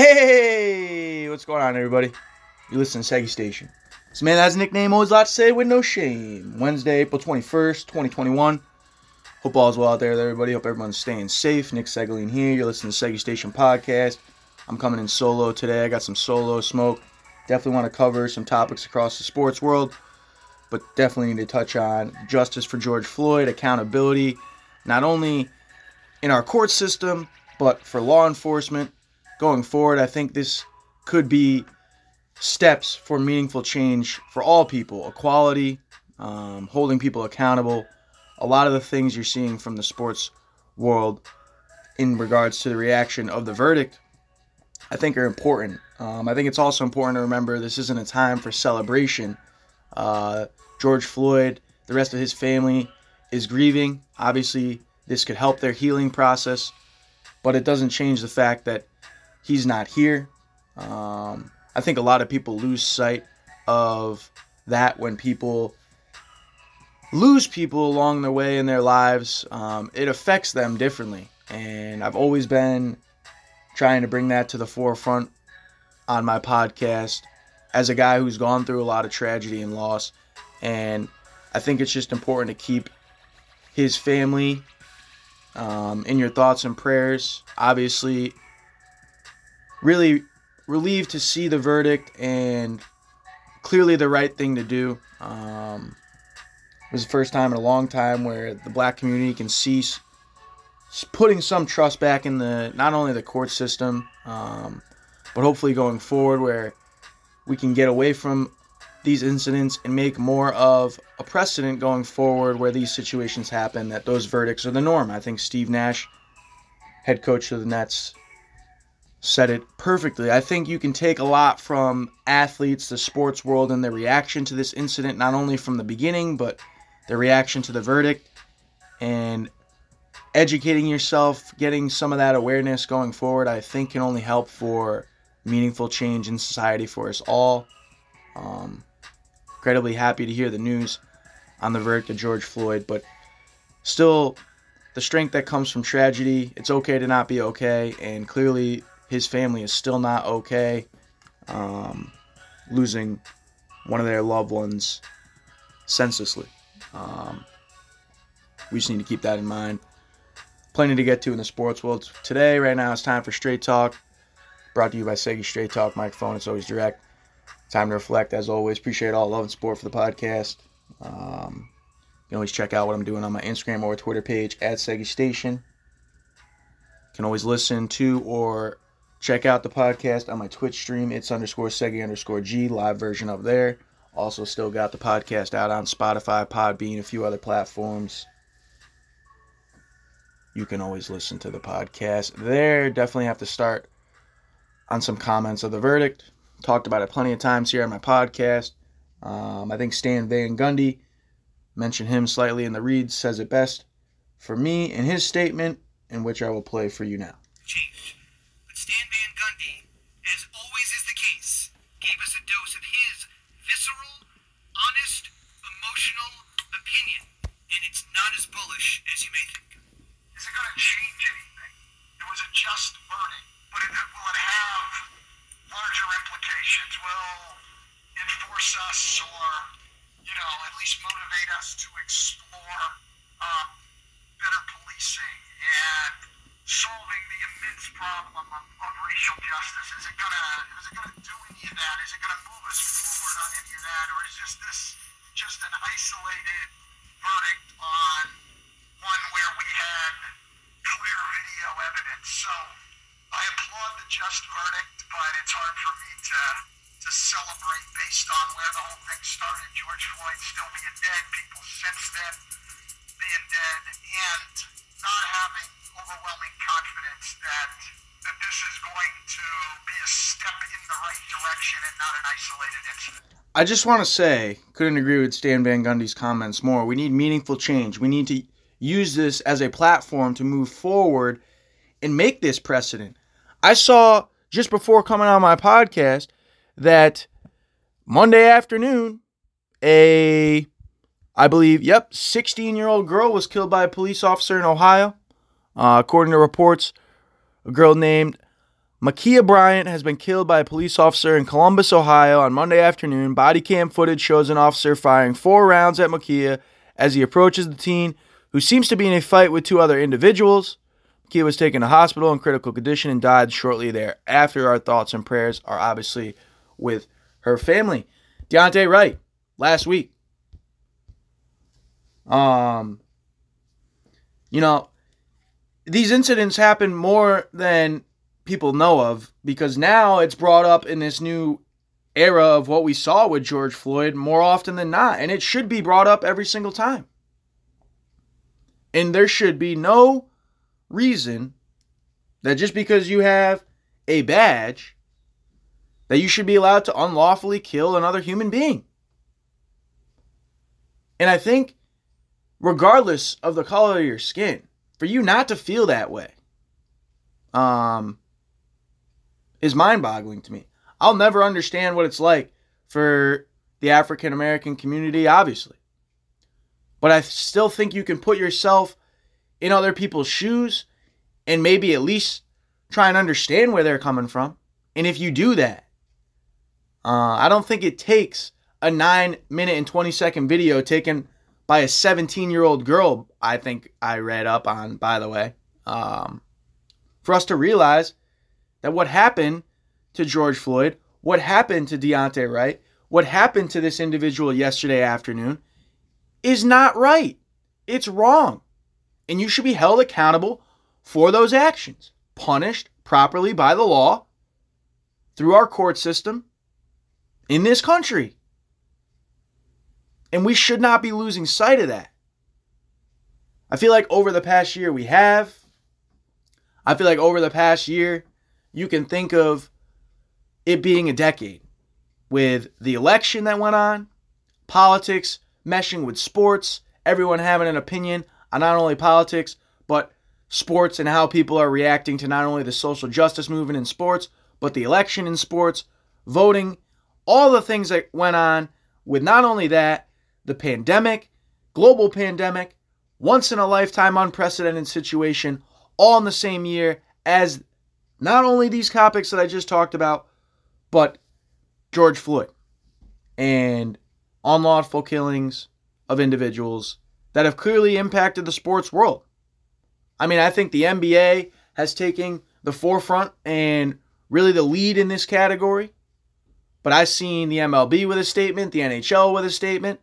Hey, what's going on, everybody? You listen to Seggy Station. This man has a nickname, always a lot to say with no shame. Wednesday, April 21st, 2021. Hope all's well out there everybody. Hope everyone's staying safe. Nick Segaline here. You're listening to Seggy Station Podcast. I'm coming in solo today. I got some solo smoke. Definitely want to cover some topics across the sports world, but definitely need to touch on justice for George Floyd, accountability, not only in our court system, but for law enforcement going forward. I think this could be steps for meaningful change for all people equality, um, holding people accountable. A lot of the things you're seeing from the sports world in regards to the reaction of the verdict, I think are important. Um, I think it's also important to remember this isn't a time for celebration. Uh, George Floyd, the rest of his family is grieving. Obviously, this could help their healing process, but it doesn't change the fact that he's not here. Um, I think a lot of people lose sight of that when people lose people along the way in their lives. Um, it affects them differently. And I've always been trying to bring that to the forefront on my podcast as a guy who's gone through a lot of tragedy and loss. And I think it's just important to keep his family um, in your thoughts and prayers. Obviously, really relieved to see the verdict and clearly the right thing to do. Um, it was the first time in a long time where the black community can cease putting some trust back in the not only the court system, um, but hopefully going forward where we can get away from these incidents and make more of a precedent going forward where these situations happen that those verdicts are the norm. I think Steve Nash, head coach of the Nets, said it perfectly. I think you can take a lot from athletes, the sports world, and their reaction to this incident, not only from the beginning, but their reaction to the verdict, and educating yourself, getting some of that awareness going forward, I think can only help for meaningful change in society for us all. Um, incredibly happy to hear the news on the verdict of George Floyd, but still, the strength that comes from tragedy, it's okay to not be okay, and clearly his family is still not okay. Um, losing one of their loved ones senselessly. Um, we just need to keep that in mind. Plenty to get to in the sports world today. Right now, it's time for Straight Talk. Brought to you by Segi Straight Talk microphone. It's always direct. Time to reflect, as always. Appreciate all love and support for the podcast. Um, you can always check out what I'm doing on my Instagram or Twitter page at Seggy Station. You can always listen to or Check out the podcast on my Twitch stream. It's underscore Segi underscore G, live version up there. Also, still got the podcast out on Spotify, Podbean, a few other platforms. You can always listen to the podcast there. Definitely have to start on some comments of the verdict. Talked about it plenty of times here on my podcast. Um, I think Stan Van Gundy mentioned him slightly in the read, says it best for me in his statement, in which I will play for you now. I just want to say, couldn't agree with Stan Van Gundy's comments more. We need meaningful change. We need to use this as a platform to move forward and make this precedent. I saw just before coming on my podcast that Monday afternoon, a I believe, yep, 16 year old girl was killed by a police officer in Ohio. Uh, according to reports, a girl named Ma'Khia Bryant has been killed by a police officer in Columbus, Ohio on Monday afternoon. Body cam footage shows an officer firing four rounds at Ma'Khia as he approaches the teen, who seems to be in a fight with two other individuals. Ma'Khia was taken to hospital in critical condition and died shortly thereafter. Our thoughts and prayers are obviously with her family. Daunte Wright, last week. Um, you know, these incidents happen more than people know of because now it's brought up in this new era of what we saw with George Floyd more often than not. And it should be brought up every single time. And there should be no reason that just because you have a badge that you should be allowed to unlawfully kill another human being. And I think regardless of the color of your skin, for you not to feel that way um is mind-boggling to me. I'll never understand what it's like for the African American community, obviously. But I still think you can put yourself in other people's shoes and maybe at least try and understand where they're coming from. And if you do that, uh, I don't think it takes a nine minute and 20 second video taken by a 17 year old girl, I think I read up on, by the way, um, for us to realize that what happened to George Floyd, what happened to Daunte Wright, what happened to this individual yesterday afternoon is not right. It's wrong. And you should be held accountable for those actions, punished properly by the law through our court system in this country. And we should not be losing sight of that. I feel like over the past year we have. I feel like over the past year, you can think of it being a decade with the election that went on, politics meshing with sports, everyone having an opinion on not only politics, but sports and how people are reacting to not only the social justice movement in sports, but the election in sports, voting, all the things that went on with not only that, the pandemic, global pandemic, once in a lifetime unprecedented situation, all in the same year as not only these topics that I just talked about, but George Floyd and unlawful killings of individuals that have clearly impacted the sports world. I mean, I think the NBA has taken the forefront and really the lead in this category. But I've seen the MLB with a statement, the NHL with a statement.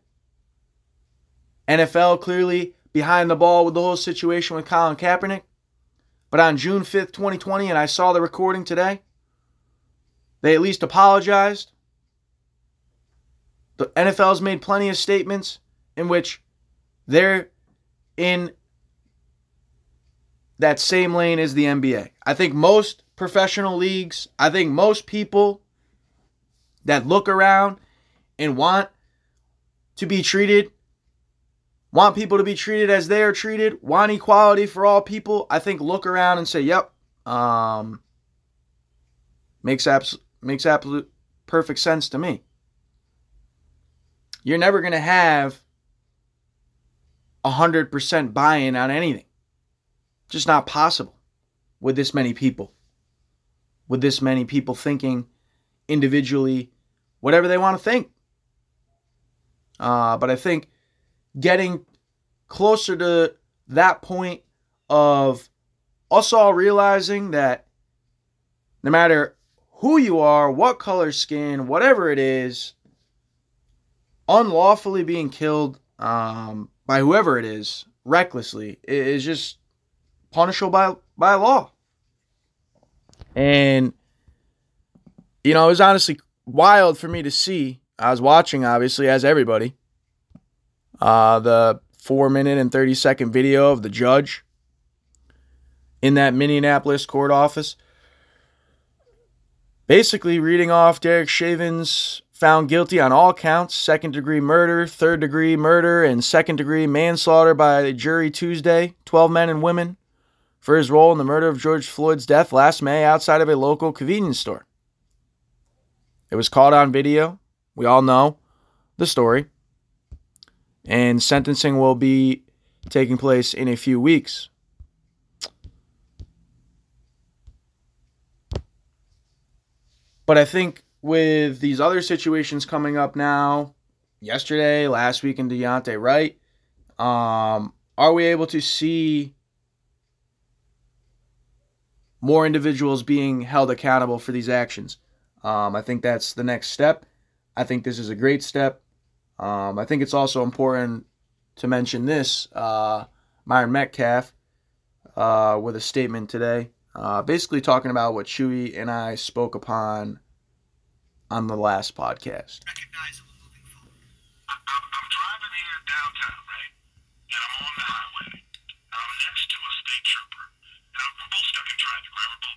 NFL clearly behind the ball with the whole situation with Colin Kaepernick. But on June 5th, 2020, and I saw the recording today, they at least apologized. The NFL's made plenty of statements in which they're in that same lane as the NBA. I think most professional leagues, I think most people that look around and want to be treated want people to be treated as they are treated, want equality for all people, I think look around and say, "Yep, um, makes abs- makes absolute perfect sense to me." You're never going to have 100% buy-in on anything. Just not possible with this many people. With this many people thinking individually whatever they want to think. Uh, but I think getting closer to that point of us all realizing that no matter who you are, what color skin, whatever it is, unlawfully being killed um, by whoever it is, recklessly, is just punishable by by law. And you know, it was honestly wild for me to see. I was watching, obviously, as everybody, uh, the four minute and 30 second video of the judge in that Minneapolis court office. Basically, reading off Derek Chauvin's found guilty on all counts second degree murder, third degree murder, and second degree manslaughter by a jury Tuesday, 12 men and women, for his role in the murder of George Floyd's death last May outside of a local convenience store. It was caught on video. We all know the story and sentencing will be taking place in a few weeks. But I think with these other situations coming up now, yesterday, last week in Daunte Wright, um, are we able to see more individuals being held accountable for these actions? Um, I think that's the next step. I think this is a great step. Um, I think it's also important to mention this. Uh, Myron Medcalf uh, with a statement today, uh, basically talking about what Chewy and I spoke upon on the last podcast.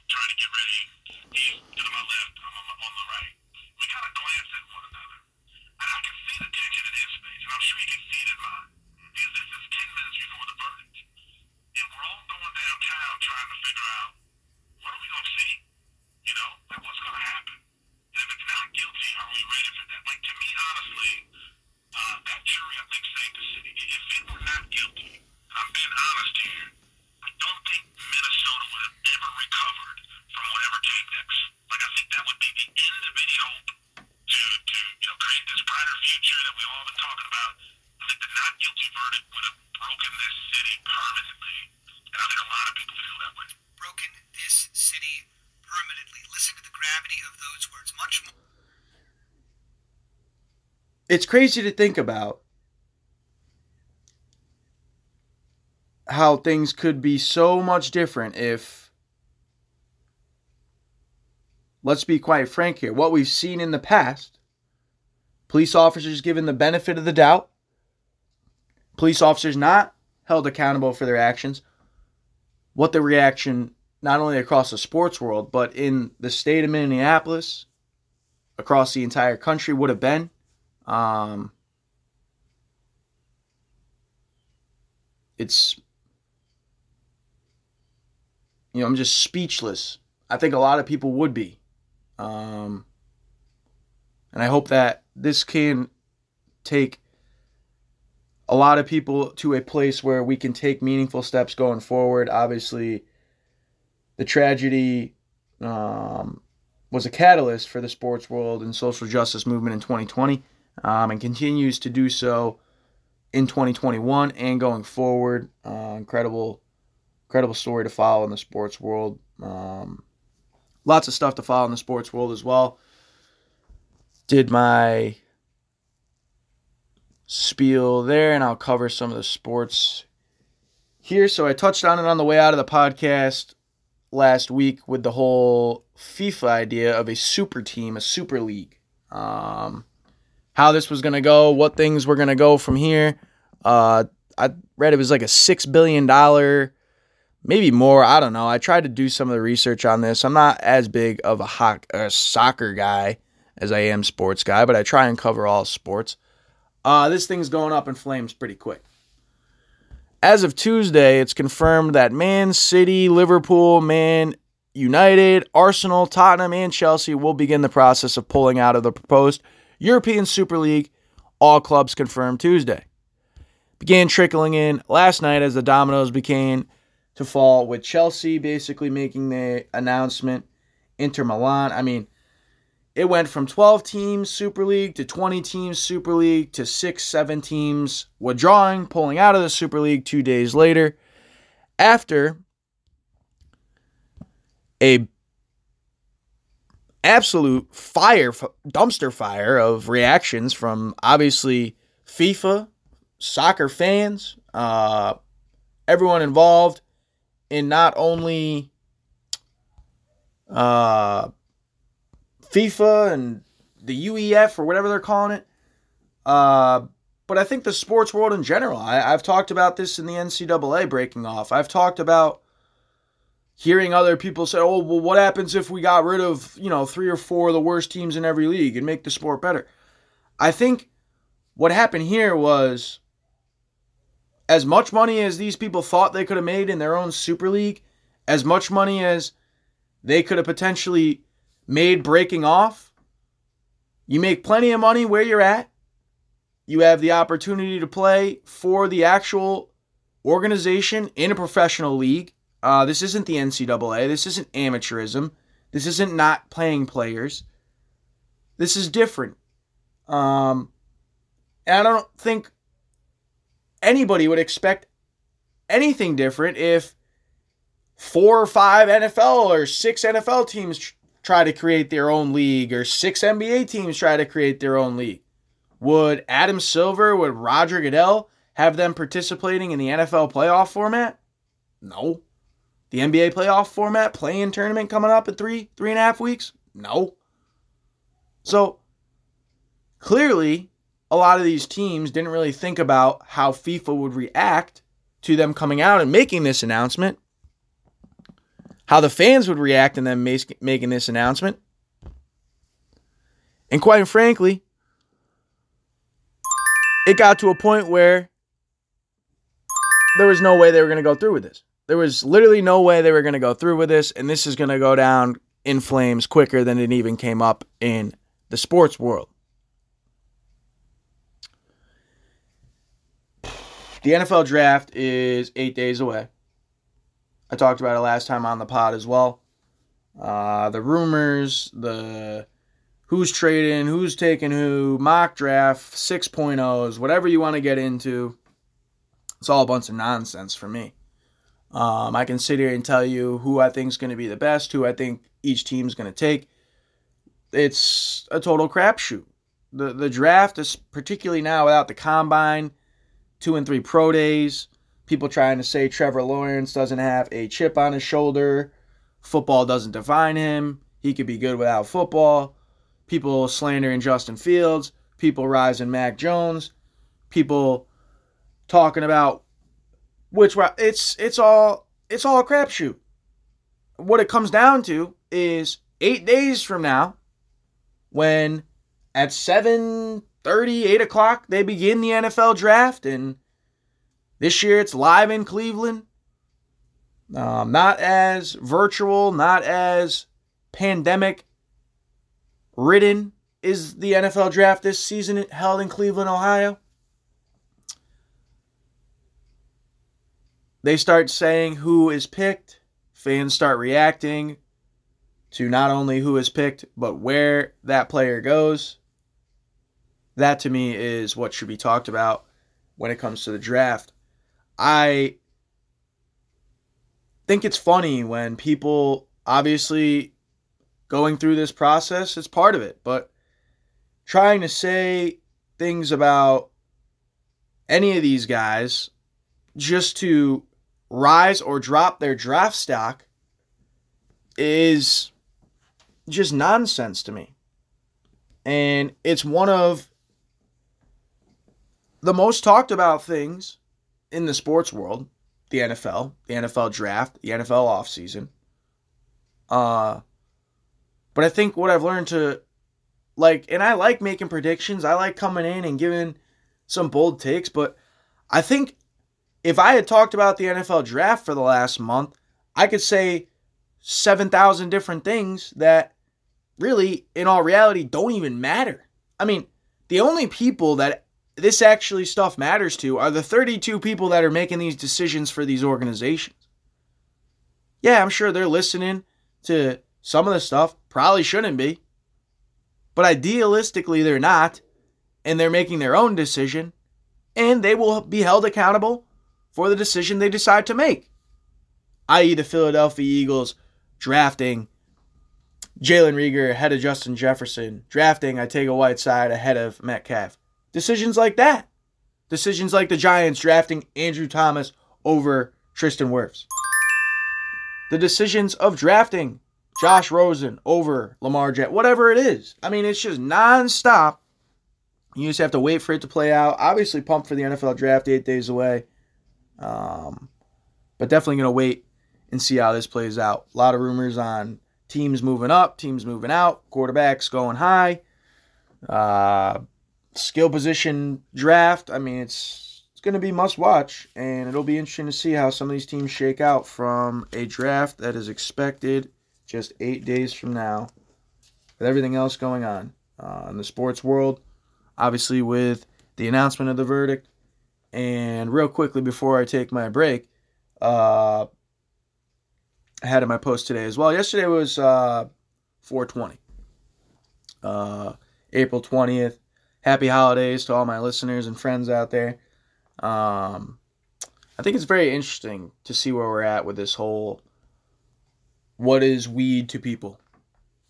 Trying to get ready. He's to my left, I'm on, my, on the right. We kind of glance at one another. And I can see the tension in his face, and I'm sure he can see it in mine. Because this is 10 minutes before the verdict. And we're all going downtown trying to figure out what are we going to see? You know, like what's going to happen? And if it's not guilty, are we ready for that? Like to me, honestly, uh, that jury I think saved the city. If it were not guilty, I'm being honest here, I don't think Minnesota would have ever recovered from whatever came next. Like I think that would be the end of any hope to to you know create this brighter future that we've all been talking about. I think the not guilty verdict would have broken this city permanently, and I think a lot of people feel that way. Broken this city permanently. Listen to the gravity of those words. Much more. it's crazy to think about how things could be so much different if let's be quite frank here what we've seen in the past police officers given the benefit of the doubt police officers not held accountable for their actions what the reaction not only across the sports world but in the state of minneapolis across the entire country would have been um, it's you know I'm just speechless. I think a lot of people would be, um, and I hope that this can take a lot of people to a place where we can take meaningful steps going forward. Obviously, the tragedy um, was a catalyst for the sports world and social justice movement in 2020 um, and continues to do so in 2021 and going forward. Uh, incredible, incredible story to follow in the sports world. Um, lots of stuff to follow in the sports world as well. Did my spiel there, and I'll cover some of the sports here. So I touched on it on the way out of the podcast last week with the whole FIFA idea of a super team, a super league. Um, how this was going to go, what things were going to go from here. Uh, I read it was like a $6 billion, maybe more. I don't know. I tried to do some of the research on this. I'm not as big of a, hoc- a soccer guy as I am sports guy, but I try and cover all sports. Uh, this thing's going up in flames pretty quick. As of Tuesday, it's confirmed that Man City, Liverpool, Man United, Arsenal, Tottenham, and Chelsea will begin the process of pulling out of the proposed European Super League. All clubs confirmed Tuesday. Began trickling in last night as the dominoes began to fall, with Chelsea basically making the announcement. Inter Milan, I mean, it went from 12 teams Super League to 20 teams Super League to 6, 7 teams withdrawing, pulling out of the Super League two days later. After a absolute fire, dumpster fire of reactions from obviously FIFA, soccer fans, uh, everyone involved in not only uh, FIFA and the UEF or whatever they're calling it. Uh, but I think the sports world in general. I, I've talked about this in the NCAA breaking off. I've talked about hearing other people say, "Oh, well, what happens if we got rid of you know three or four of the worst teams in every league and make the sport better?" I think what happened here was as much money as these people thought they could have made in their own super league, as much money as they could have potentially made breaking off. You make plenty of money where you're at. You have the opportunity to play for the actual organization in a professional league. Uh, this isn't the NCAA. This isn't amateurism. This isn't not playing players. This is different. Um, and I don't think anybody would expect anything different if four or five NFL or six NFL teams tr- try to create their own league or six NBA teams try to create their own league. Would Adam Silver, would Roger Goodell have them participating in the NFL playoff format? No. The NBA playoff format, playing tournament coming up in three, three and a half weeks? No. So clearly, a lot of these teams didn't really think about how FIFA would react to them coming out and making this announcement, how the fans would react in them making this announcement. And quite frankly, it got to a point where there was no way they were going to go through with this. There was literally no way they were going to go through with this, and this is going to go down in flames quicker than it even came up in the sports world. The NFL draft is eight days away. I talked about it last time on the pod as well. Uh, the rumors, the who's trading, who's taking who, mock draft, 6.0s, whatever you want to get into. It's all a bunch of nonsense for me. Um, I can sit here and tell you who I think is going to be the best, who I think each team is going to take. It's a total crapshoot. The the draft is particularly now without the combine two and three pro days. People trying to say Trevor Lawrence doesn't have a chip on his shoulder. Football doesn't define him. He could be good without football. People slandering Justin Fields. People rising Mac Jones. People talking about which it's it's all it's all a crapshoot. What it comes down to is eight days from now, when at seven 30, 8 o'clock, they begin the NFL draft. And this year it's live in Cleveland. Um, not as virtual, not as pandemic ridden is the NFL draft this season held in Cleveland, Ohio. They start saying who is picked. Fans start reacting to not only who is picked, but where that player goes. That to me is what should be talked about when it comes to the draft. I think it's funny when people obviously going through this process, it's part of it, but trying to say things about any of these guys just to rise or drop their draft stock is just nonsense to me. And it's one of the most talked about things in the sports world, the NFL, the NFL draft, the NFL offseason. Uh but I think what I've learned to like and I like making predictions. I like coming in and giving some bold takes, but I think if I had talked about the NFL draft for the last month, I could say 7,000 different things that really in all reality don't even matter. I mean, the only people that this actually stuff matters to are the 32 people that are making these decisions for these organizations. Yeah, I'm sure they're listening to some of the stuff, probably shouldn't be. But idealistically, they're not, and they're making their own decision, and they will be held accountable for the decision they decide to make. I.e., the Philadelphia Eagles drafting Jalen Reagor ahead of Justin Jefferson, drafting Arcega Whiteside ahead of Metcalf. Decisions like that. Decisions like the Giants drafting Andrew Thomas over Tristan Wirfs. The decisions of drafting Josh Rosen over Lamar Jackson, whatever it is. I mean, it's just nonstop. You just have to wait for it to play out. Obviously, pumped for the NFL draft eight days away. Um, but definitely going to wait and see how this plays out. A lot of rumors on teams moving up, teams moving out, quarterbacks going high. Uh, skill position draft. I mean, it's it's going to be must watch, and it'll be interesting to see how some of these teams shake out from a draft that is expected just eight days from now. With everything else going on uh, in the sports world, obviously with the announcement of the verdict, and real quickly before I take my break, uh, I had in my post today as well. Yesterday was uh, 420. Uh, April 20th. Happy holidays to all my listeners and friends out there. Um, I think it's very interesting to see where we're at with this whole what is weed to people.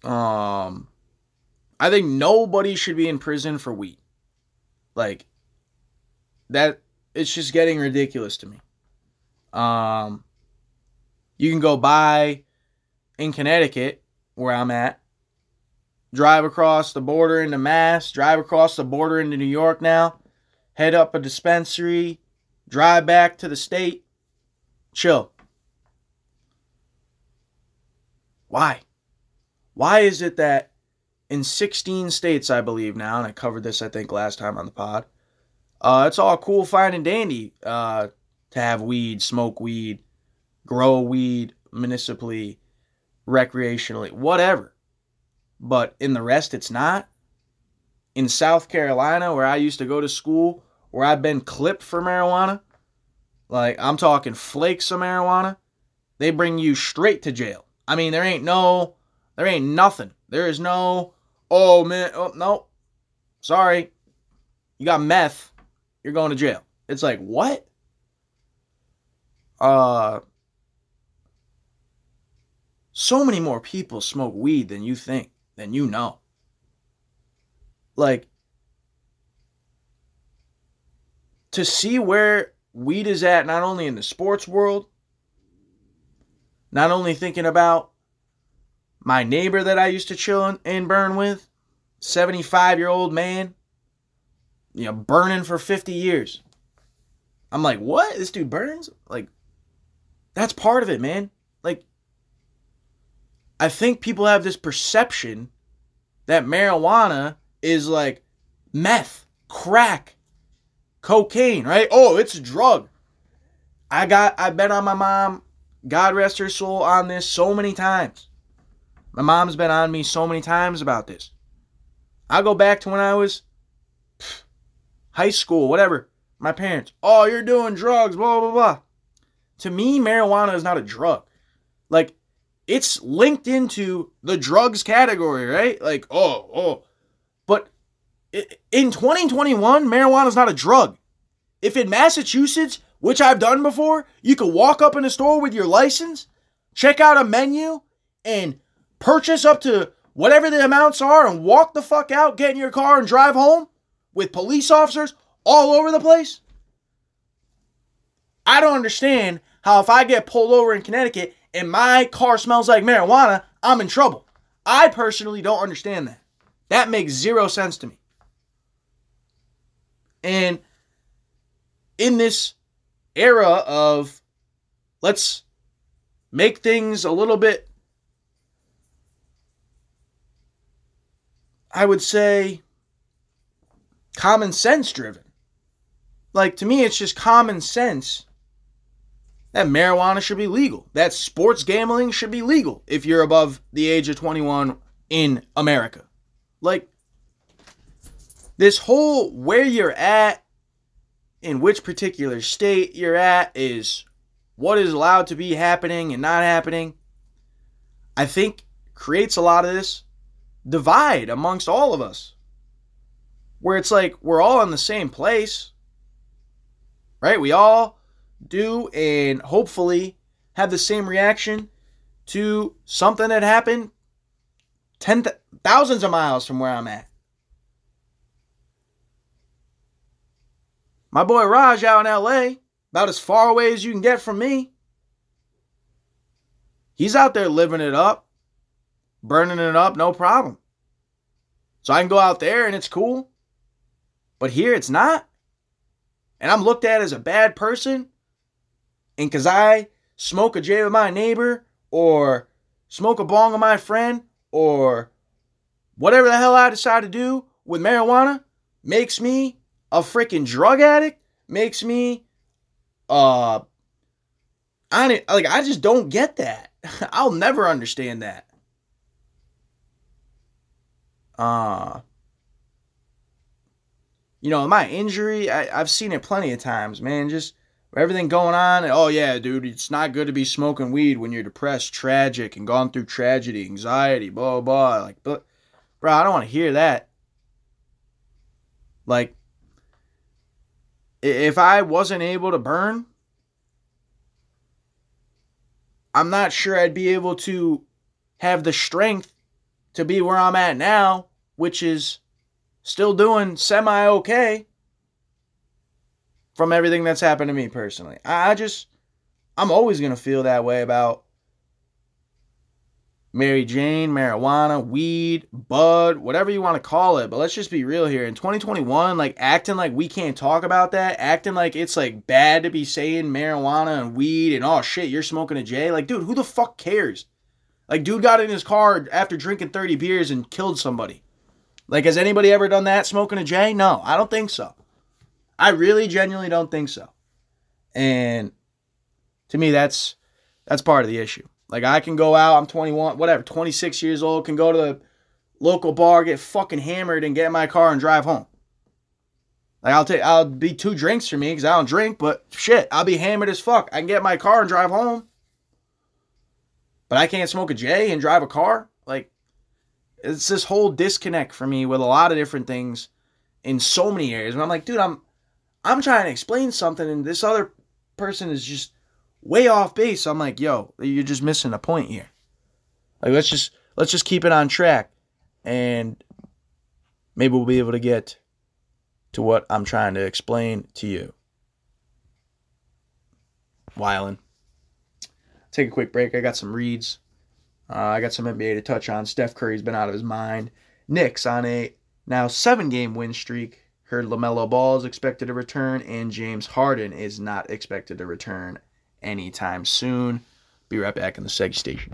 Um, I think nobody should be in prison for weed. Like that it's just getting ridiculous to me. Um you can go buy in Connecticut where I'm at, drive across the border into Mass, drive across the border into New York now, head up a dispensary, drive back to the state, chill. Why? Why is it that in 16 states, I believe now, and I covered this, I think, last time on the pod, uh, it's all cool, fine, and dandy uh, to have weed, smoke weed, grow weed municipally, recreationally, whatever. But in the rest, it's not. In South Carolina, where I used to go to school, where I've been clipped for marijuana, like I'm talking flakes of marijuana, they bring you straight to jail. I mean, there ain't no, there ain't nothing. There is no, oh man, oh no, sorry, you got meth, you're going to jail. It's like what? Uh, so many more people smoke weed than you think, than you know. Like, to see where weed is at, not only in the sports world, not only thinking about my neighbor that I used to chill and burn with, 75 year old man, you know, burning for 50 years. I'm like, what? This dude burns? Like, that's part of it, man. I think people have this perception that marijuana is like meth, crack, cocaine, right? Oh, it's a drug. I got, I bet on my mom, God rest her soul, on this so many times. My mom's been on me so many times about this. I go back to when I was high school, whatever. My parents, oh, you're doing drugs, blah, blah, blah. To me, marijuana is not a drug. Like, it's linked into the drugs category, right? Like, oh, oh. But in 2021, marijuana is not a drug. If in Massachusetts, which I've done before, you could walk up in a store with your license, check out a menu, and purchase up to whatever the amounts are and walk the fuck out, get in your car, and drive home with police officers all over the place. I don't understand how if I get pulled over in Connecticut and my car smells like marijuana, I'm in trouble. I personally don't understand that. That makes zero sense to me. And in this era of let's make things a little bit, I would say, common sense driven. Like, to me, it's just common sense that marijuana should be legal, that sports gambling should be legal if you're above the age of 21 in America. Like, this whole where you're at, in which particular state you're at, is what is allowed to be happening and not happening. I think creates a lot of this divide amongst all of us. Where it's like we're all in the same place, right? We all do and hopefully have the same reaction to something that happened ten th- thousands of miles from where I'm at. My boy Raj out in LA, about as far away as you can get from me. He's out there living it up, burning it up, no problem. So I can go out there and it's cool. But here it's not. And I'm looked at as a bad person and because I smoke a J with my neighbor or smoke a bong with my friend or whatever the hell I decide to do with marijuana makes me a freaking drug addict, makes me uh I like I just don't get that. I'll never understand that. Uh you know, my injury, I, I've seen it plenty of times, man. Just everything going on. And, oh yeah, dude, it's not good to be smoking weed when you're depressed, tragic, and gone through tragedy, anxiety, blah blah. Like, but bro, I don't want to hear that. Like, if I wasn't able to burn, I'm not sure I'd be able to have the strength to be where I'm at now, which is still doing semi okay from everything that's happened to me personally. I just, I'm always going to feel that way about Mary Jane, marijuana, weed, bud, whatever you want to call it. But let's just be real here. In 2021, like acting like we can't talk about that, acting like it's like bad to be saying marijuana and weed and oh shit, you're smoking a J. Like, dude, who the fuck cares? Like, dude got in his car after drinking 30 beers and killed somebody. Like, has anybody ever done that smoking a J? No, I don't think so. I really genuinely don't think so. And to me, that's that's part of the issue. Like I can go out, I'm 21, whatever, 26 years old, can go to the local bar, get fucking hammered, and get in my car and drive home. Like I'll take, I'll be two drinks for me because I don't drink, but shit, I'll be hammered as fuck. I can get in my car and drive home, but I can't smoke a J and drive a car. Like it's this whole disconnect for me with a lot of different things in so many areas. And I'm like, dude, I'm, I'm trying to explain something, and this other person is just way off base. I'm like, yo, you're just missing a point here. Like let's just let's just keep it on track and maybe we'll be able to get to what I'm trying to explain to you. Wylan. Take a quick break. I got some reads. Uh, I got some NBA to touch on. Steph Curry's been out of his mind. Knicks on a now seven game win streak. Heard LaMelo Ball is expected to return, and James Harden is not expected to return anytime soon. Be right back in the Seg station.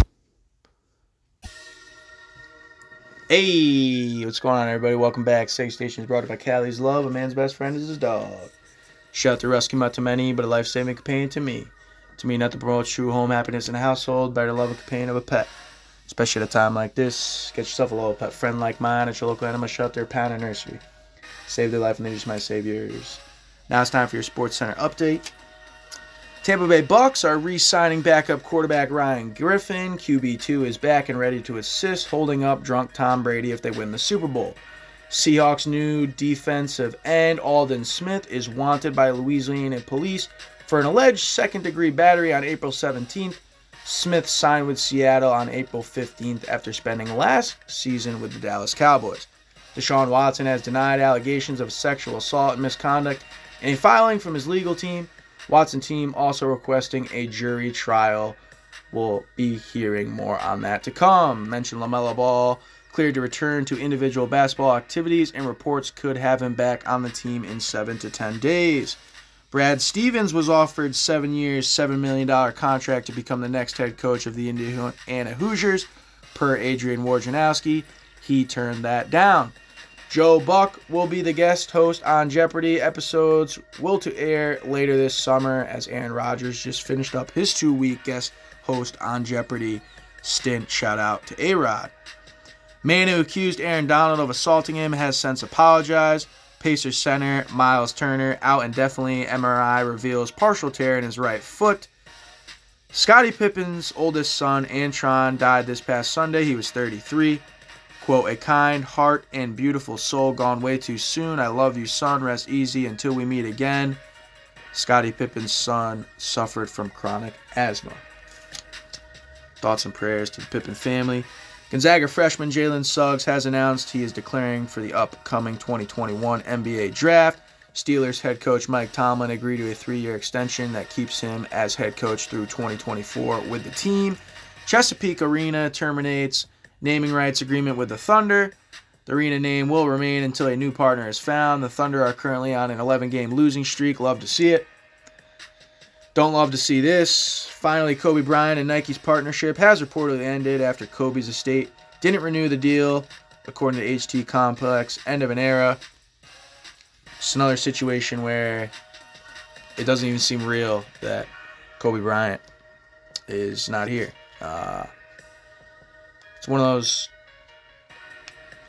Hey, what's going on, everybody? Welcome back. Seg Station is brought to you by Callie's Love. A man's best friend is his dog. Shout out to rescue not to many, but a life saving companion to me. To me, nothing promotes true home happiness in a household better love a companion of a pet. Especially at a time like this, get yourself a little pet friend like mine at your local animal shelter, pound, or nursery. Save their life and they just might save yours. Now it's time for your Sports Center update. Tampa Bay Bucks are re-signing backup quarterback Ryan Griffin. QB2 is back and ready to assist holding up drunk Tom Brady if they win the Super Bowl. Seahawks' new defensive end Aldon Smith is wanted by Louisiana police for an alleged second-degree battery on April 17th. Smith signed with Seattle on April 15th after spending last season with the Dallas Cowboys. Deshaun Watson has denied allegations of sexual assault and misconduct in a filing from his legal team. Watson team also requesting a jury trial. We'll be hearing more on that to come. Mention LaMelo Ball cleared to return to individual basketball activities, and reports could have him back on the team in 7 to 10 days. Brad Stevens was offered seven years, $7 million contract to become the next head coach of the Indiana Hoosiers, per Adrian Wojnarowski. He turned that down. Joe Buck will be the guest host on Jeopardy. Episodes will to air later this summer as Aaron Rodgers just finished up his two week guest host on Jeopardy stint. Shout out to A Rod. Man who accused Aaron Donald of assaulting him has since apologized. Pacers center Miles Turner out indefinitely. MRI reveals partial tear in his right foot. Scottie Pippen's oldest son, Antron, died this past Sunday. He was 33. Quote, a kind heart and beautiful soul gone way too soon. I love you, son. Rest easy until we meet again. Scottie Pippen's son suffered from chronic asthma. Thoughts and prayers to the Pippen family. Gonzaga freshman Jalen Suggs has announced he is declaring for the upcoming 2021 NBA draft. Steelers head coach Mike Tomlin agreed to a three year extension that keeps him as head coach through 2024 with the team. Chesapeake Arena terminates naming rights agreement with the Thunder. The arena name will remain until a new partner is found. The Thunder are currently on an 11 game losing streak. Love to see it. Don't love to see this. Finally, Kobe Bryant and Nike's partnership has reportedly ended after Kobe's estate didn't renew the deal, according to HT Complex. End of an era. It's another situation where it doesn't even seem real that Kobe Bryant is not here. Uh, it's one of those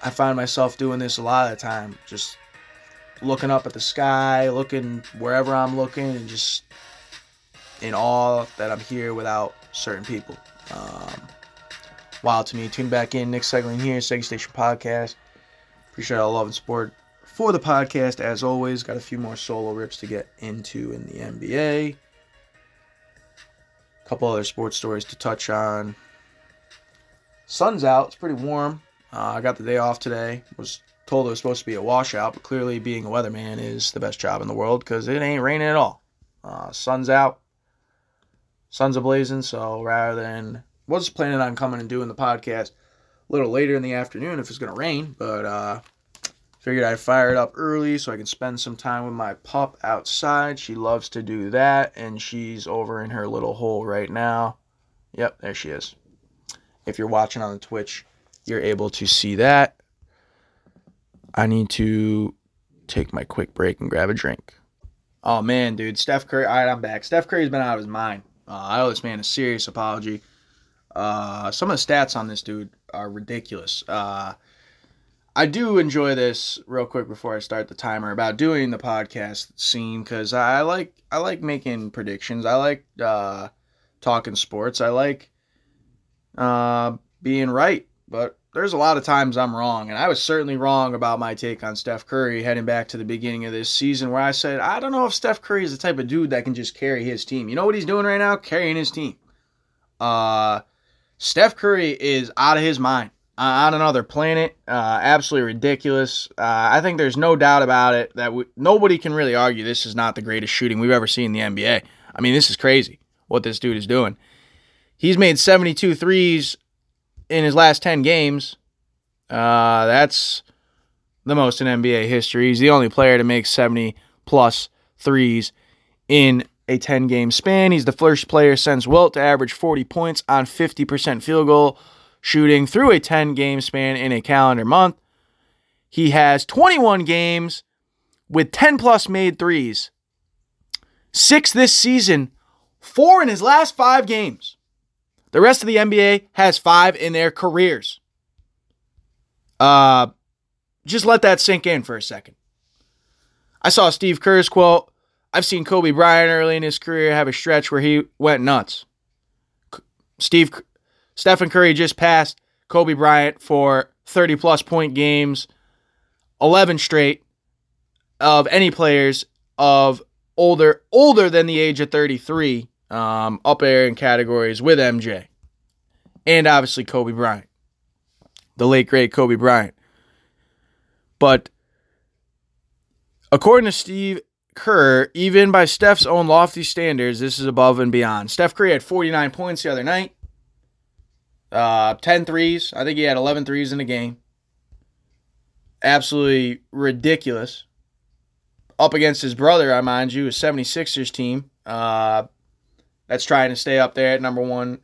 I find myself doing this a lot of the time, just looking up at the sky, looking wherever I'm looking, and just in awe that I'm here without certain people. Um, wild to me. Tune back in. Nick Segling here, Seg Station Podcast. Appreciate all love and support for the podcast, as always, got a few more solo rips to get into in the NBA. A couple other sports stories to touch on. Sun's out. It's pretty warm. Uh, I got the day off today. Was told it was supposed to be a washout, but clearly being a weatherman is the best job in the world because it ain't raining at all. Uh, sun's out. Sun's ablazing. So rather than was planning on coming and doing the podcast a little later in the afternoon if it's gonna rain, but uh, figured I'd fire it up early so I can spend some time with my pup outside. She loves to do that, and she's over in her little hole right now. Yep, there she is. If you're watching on the Twitch, you're able to see that. I need to take my quick break and grab a drink. Oh man, dude, Steph Curry. All right, I'm back. Steph Curry's been out of his mind. Uh, I owe this man a serious apology. Uh, some of the stats on this dude are ridiculous. Uh, I do enjoy this real quick before I start the timer about doing the podcast scene because I like I like making predictions. I like uh, talking sports. I like uh, being right, but there's a lot of times I'm wrong, and I was certainly wrong about my take on Steph Curry heading back to the beginning of this season, where I said I don't know if Steph Curry is the type of dude that can just carry his team. You know what he's doing right now? Carrying his team. Uh, Steph Curry is out of his mind. Uh, on another planet. Uh, absolutely ridiculous. Uh, I think there's no doubt about it that we, nobody can really argue this is not the greatest shooting we've ever seen in the NBA. I mean, this is crazy what this dude is doing. He's made 72 threes in his last 10 games. Uh, that's the most in NBA history. He's the only player to make 70 plus threes in a 10 game span. He's the first player since Wilt to average 40 points on 50% field goal shooting through a 10 game span in a calendar month. He has 21 games with 10 plus made threes, six this season, four in his last five games. The rest of the NBA has five in their careers. Uh, just let that sink in for a second. I saw Steve Kerr's quote. I've seen Kobe Bryant early in his career have a stretch where he went nuts. Steve Stephen Curry just passed Kobe Bryant for 30 plus point games, 11 straight of any players of older older than the age of 33 um, up there in categories with MJ. And obviously Kobe Bryant. The late great Kobe Bryant. But according to Steve Kerr, even by Steph's own lofty standards, this is above and beyond. Steph Curry had 49 points the other night. Uh, 10 threes. I think he had 11 threes in the game. Absolutely ridiculous. Up against his brother, I mind you, a 76ers team. Uh, that's trying to stay up there at number one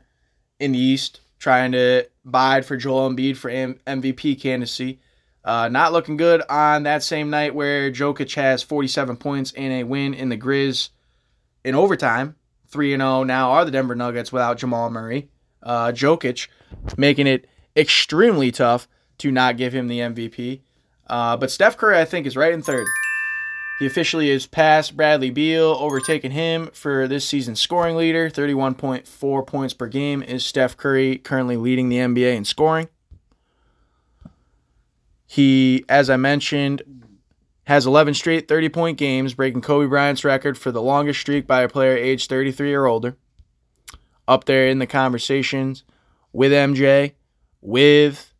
in the East, trying to bide for Joel Embiid for M- MVP candidacy. Uh, not looking good on that same night where Jokic has 47 points in a win in the Grizz in overtime. 3 0 now are the Denver Nuggets without Jamal Murray uh, Jokic, making it extremely tough to not give him the MVP. Uh, but Steph Curry, I think, is right in third. He officially has passed Bradley Beal, overtaken him for this season's scoring leader. 31.4 points per game is Steph Curry, currently leading the NBA in scoring. He, as I mentioned, has 11 straight 30 point games, breaking Kobe Bryant's record for the longest streak by a player aged 33 or older up there in the conversations with MJ, with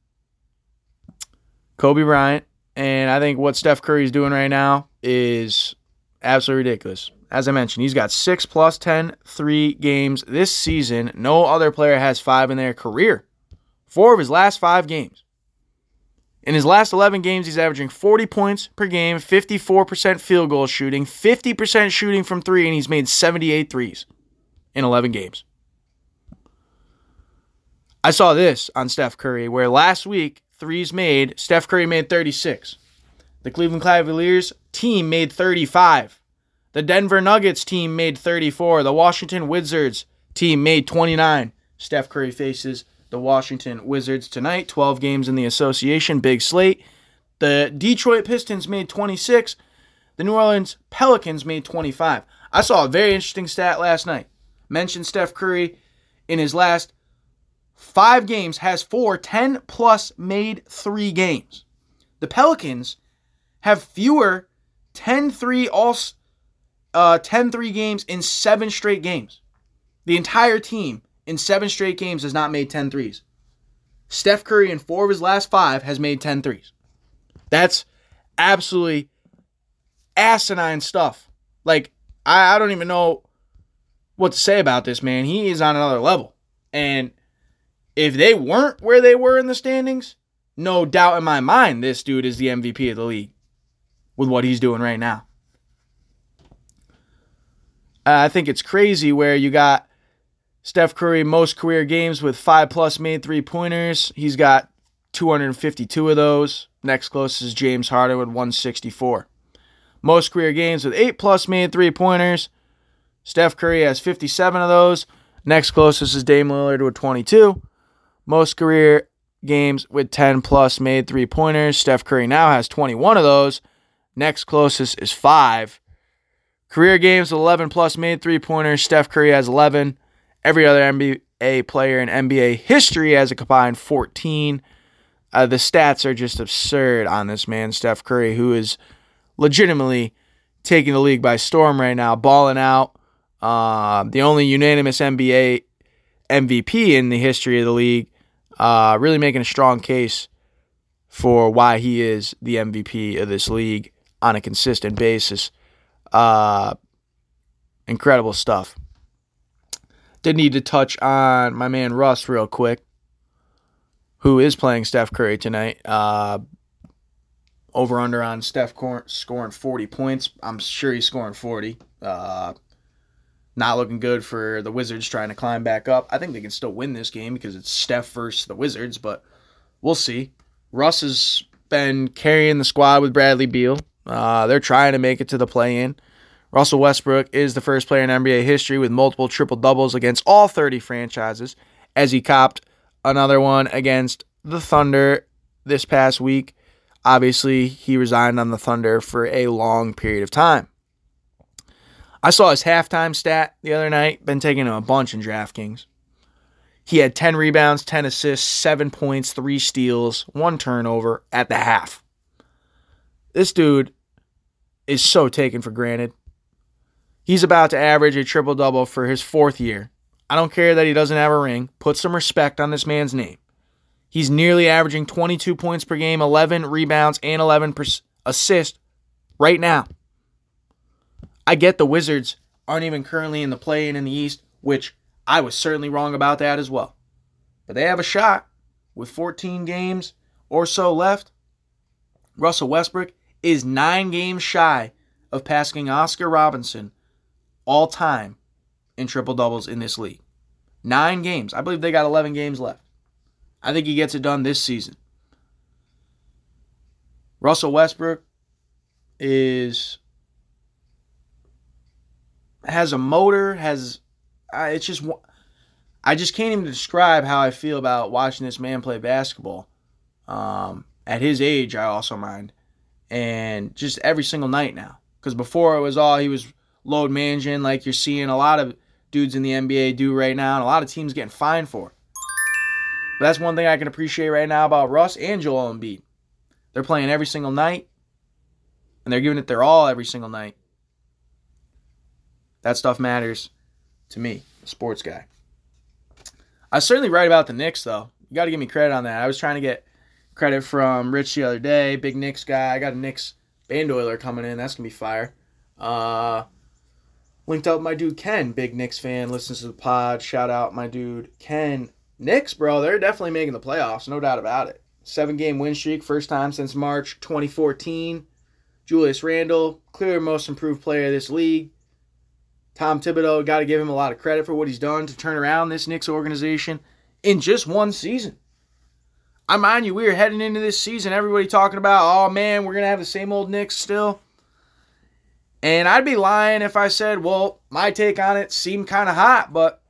Kobe Bryant. And I think what Steph Curry is doing right now is absolutely ridiculous. As I mentioned, he's got six plus 10 three games this season. No other player has five in their career. Four of his last five games. In his last 11 games, he's averaging 40 points per game, 54% field goal shooting, 50% shooting from three, and he's made 78 threes in 11 games. I saw this on Steph Curry, where last week, threes made, Steph Curry made 36. The Cleveland Cavaliers team made 35. The Denver Nuggets team made 34. The Washington Wizards team made 29. Steph Curry faces the Washington Wizards tonight. 12 games in the association, big slate. The Detroit Pistons made 26. The New Orleans Pelicans made 25. I saw a very interesting stat last night. Mentioned Steph Curry in his last five games, has four 10 plus made three games. The Pelicans have fewer 10-3 all uh 10-3 games in 7 straight games. The entire team in 7 straight games has not made 10 threes. Steph Curry in 4 of his last 5 has made 10 threes. That's absolutely asinine stuff. Like I, I don't even know what to say about this man. He is on another level. And if they weren't where they were in the standings, no doubt in my mind this dude is the MVP of the league with what he's doing right now. Uh, I think it's crazy where you got Steph Curry most career games with five plus made three pointers. He's got 252 of those. Next closest is James Harden with 164. Most career games with eight plus made three pointers. Steph Curry has 57 of those. Next closest is Dame Lillard with 22. Most career games with 10 plus made three pointers. Steph Curry now has 21 of those. Next closest is five. Career games with 11 plus made three pointers. Steph Curry has 11. Every other NBA player in NBA history has a combined 14. Uh, the stats are just absurd on this man, Steph Curry, who is legitimately taking the league by storm right now, balling out. Uh, the only unanimous NBA MVP in the history of the league, uh, really making a strong case for why he is the MVP of this league on a consistent basis. Uh, incredible stuff. Did need to touch on my man Russ real quick, who is playing Steph Curry tonight. Uh, over under on Steph scoring 40 points. I'm sure he's scoring 40. Uh, not looking good for the Wizards trying to climb back up. I think they can still win this game because it's Steph versus the Wizards, but we'll see. Russ has been carrying the squad with Bradley Beal. Uh, they're trying to make it to the play in. Russell Westbrook is the first player in NBA history with multiple triple doubles against all 30 franchises, as he copped another one against the Thunder this past week. Obviously, he resigned on the Thunder for a long period of time. I saw his halftime stat the other night, been taking him a bunch in DraftKings. He had 10 rebounds, 10 assists, 7 points, 3 steals, 1 turnover at the half. This dude is so taken for granted. He's about to average a triple double for his fourth year. I don't care that he doesn't have a ring. Put some respect on this man's name. He's nearly averaging 22 points per game, 11 rebounds, and 11 assists right now. I get the Wizards aren't even currently in the play in in the East, which I was certainly wrong about that as well. But they have a shot with 14 games or so left. Russell Westbrook is nine games shy of passing Oscar Robinson all time in triple doubles in this league. Nine games. I believe they got 11 games left. I think he gets it done this season. Russell Westbrook is has a motor, has uh, it's just I just can't even describe how I feel about watching this man play basketball. Um, at his age, I also mind, and just every single night now. Because before it was all he was load managing, like you're seeing a lot of dudes in the NBA do right now, and a lot of teams getting fined for. But that's one thing I can appreciate right now about Russ and Joel Embiid. They're playing every single night, and they're giving it their all every single night. That stuff matters to me, a sports guy. I was certainly right about the Knicks, though. You got to give me credit on that. I was trying to get credit from Rich the other day, big Knicks guy. I got a Knicks Bandoiler coming in. That's gonna be fire. Uh, linked up my dude Ken, big Knicks fan, listens to the pod. Shout out my dude Ken Knicks, bro, they're definitely making the playoffs, no doubt about it. Seven game win streak, first time since March 2014. Julius Randle, clearly most improved player of this league. Tom Thibodeau, got to give him a lot of credit for what he's done to turn around this Knicks organization in just one season. I mind you, we were heading into this season, everybody talking about, oh man, we're to have the same old Knicks still. And I'd be lying if I said, well, my take on it seemed kind of hot, but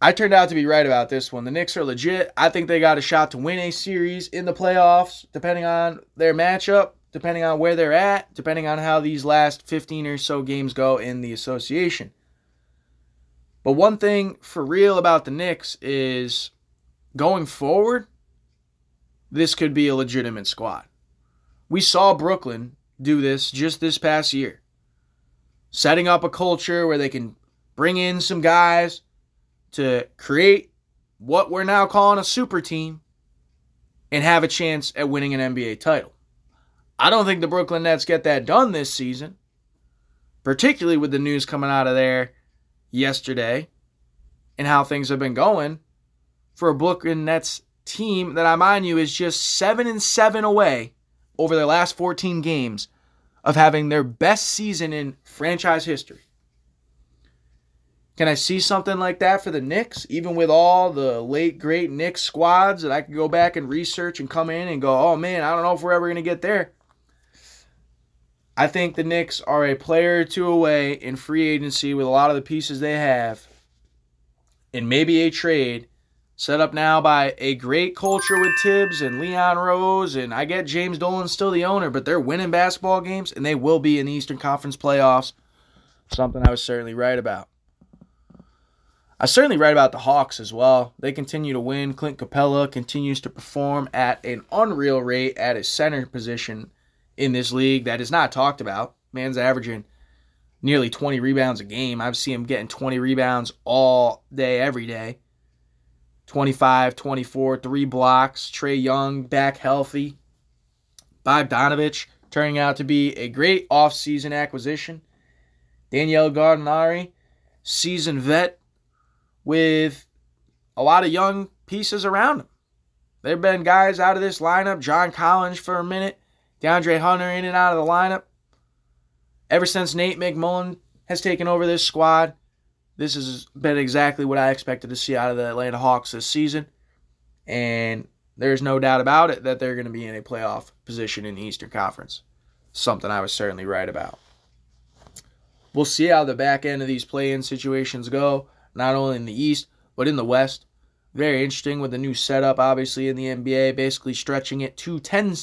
I turned out to be right about this one. The Knicks are legit. I think they got a shot to win a series in the playoffs, depending on their matchup, depending on where they're at, depending on how these last 15 or so games go in the association. But one thing for real about the Knicks is going forward, this could be a legitimate squad. We saw Brooklyn do this just this past year. Setting up a culture where they can bring in some guys to create what we're now calling a super team and have a chance at winning an NBA title. I don't think the Brooklyn Nets get that done this season, particularly with the news coming out of there yesterday and how things have been going for a Brooklyn Nets team that I mind you is just 7 and 7 away over their last 14 games of having their best season in franchise history. Can I see something like that for the Knicks, even with all the late great Knicks squads that I could go back and research and come in and go, oh man, I don't know if we're ever going to get there. I think the Knicks are a player or two away in free agency with a lot of the pieces they have, and maybe a trade set up now by a great culture with Thibs and Leon Rose. And I get James Dolan still the owner, but they're winning basketball games and they will be in the Eastern Conference playoffs. Something I was certainly right about. I certainly right about the Hawks as well. They continue to win. Clint Capela continues to perform at an unreal rate at his center position in this league that is not talked about. Man's averaging nearly 20 rebounds a game. I've seen him getting 20 rebounds all day, every day. 25, 24, three blocks. Trae Young back healthy. Bogdanovic turning out to be a great offseason acquisition. Danielle Gallinari, seasoned vet with a lot of young pieces around him. There have been guys out of this lineup, John Collins for a minute, DeAndre Hunter in and out of the lineup. Ever since Nate McMillan has taken over this squad, this has been exactly what I expected to see out of the Atlanta Hawks this season. And there's no doubt about it that they're going to be in a playoff position in the Eastern Conference. Something I was certainly right about. We'll see how the back end of these play in situations go, not only in the East, but in the West. Very interesting with the new setup, obviously, in the NBA, basically stretching it to 10,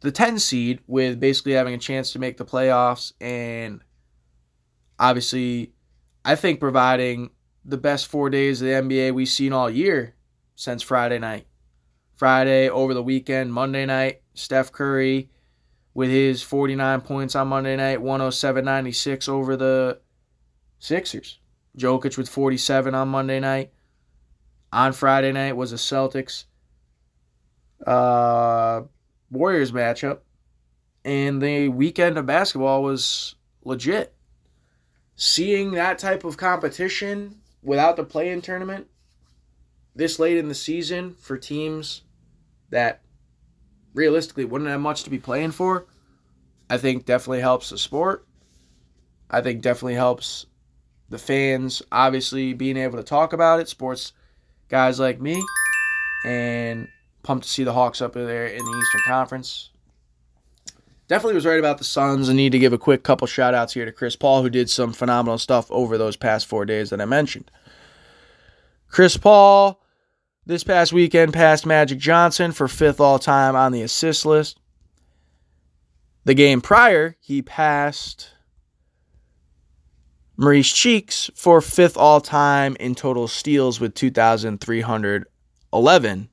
the 10 seed with basically having a chance to make the playoffs and obviously I think providing the best four days of the NBA we've seen all year since Friday night. Friday over the weekend, Monday night, Steph Curry with his 49 points on Monday night, 107.96 over the Sixers. Jokic with 47 on Monday night. On Friday night was a Celtics uh, Warriors matchup. And the weekend of basketball was legit seeing that type of competition without the play-in tournament this late in the season for teams that realistically wouldn't have much to be playing for, I think definitely helps the sport. I think definitely helps the fans, obviously, being able to talk about it, sports guys like me, and pumped to see the Hawks up there in the Eastern Conference definitely was right about the Suns. I need to give a quick couple shout outs here to Chris Paul, who did some phenomenal stuff over those past four days that I mentioned. Chris Paul, this past weekend, passed Magic Johnson for fifth all time on the assist list. The game prior, he passed Maurice Cheeks for fifth all time in total steals with 2,311,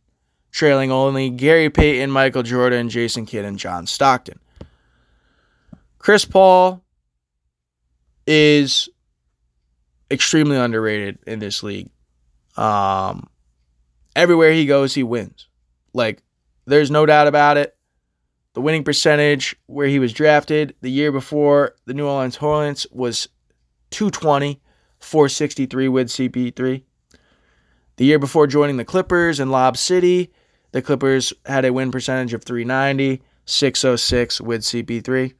trailing only Gary Payton, Michael Jordan, Jason Kidd, and John Stockton. Chris Paul is extremely underrated in this league. Um, everywhere he goes, he wins. Like, there's no doubt about it. The winning percentage where he was drafted the year before the New Orleans Hornets was 220, 463 with CP3. The year before joining the Clippers in Lob City, the Clippers had a win percentage of 390, 606 with CP3.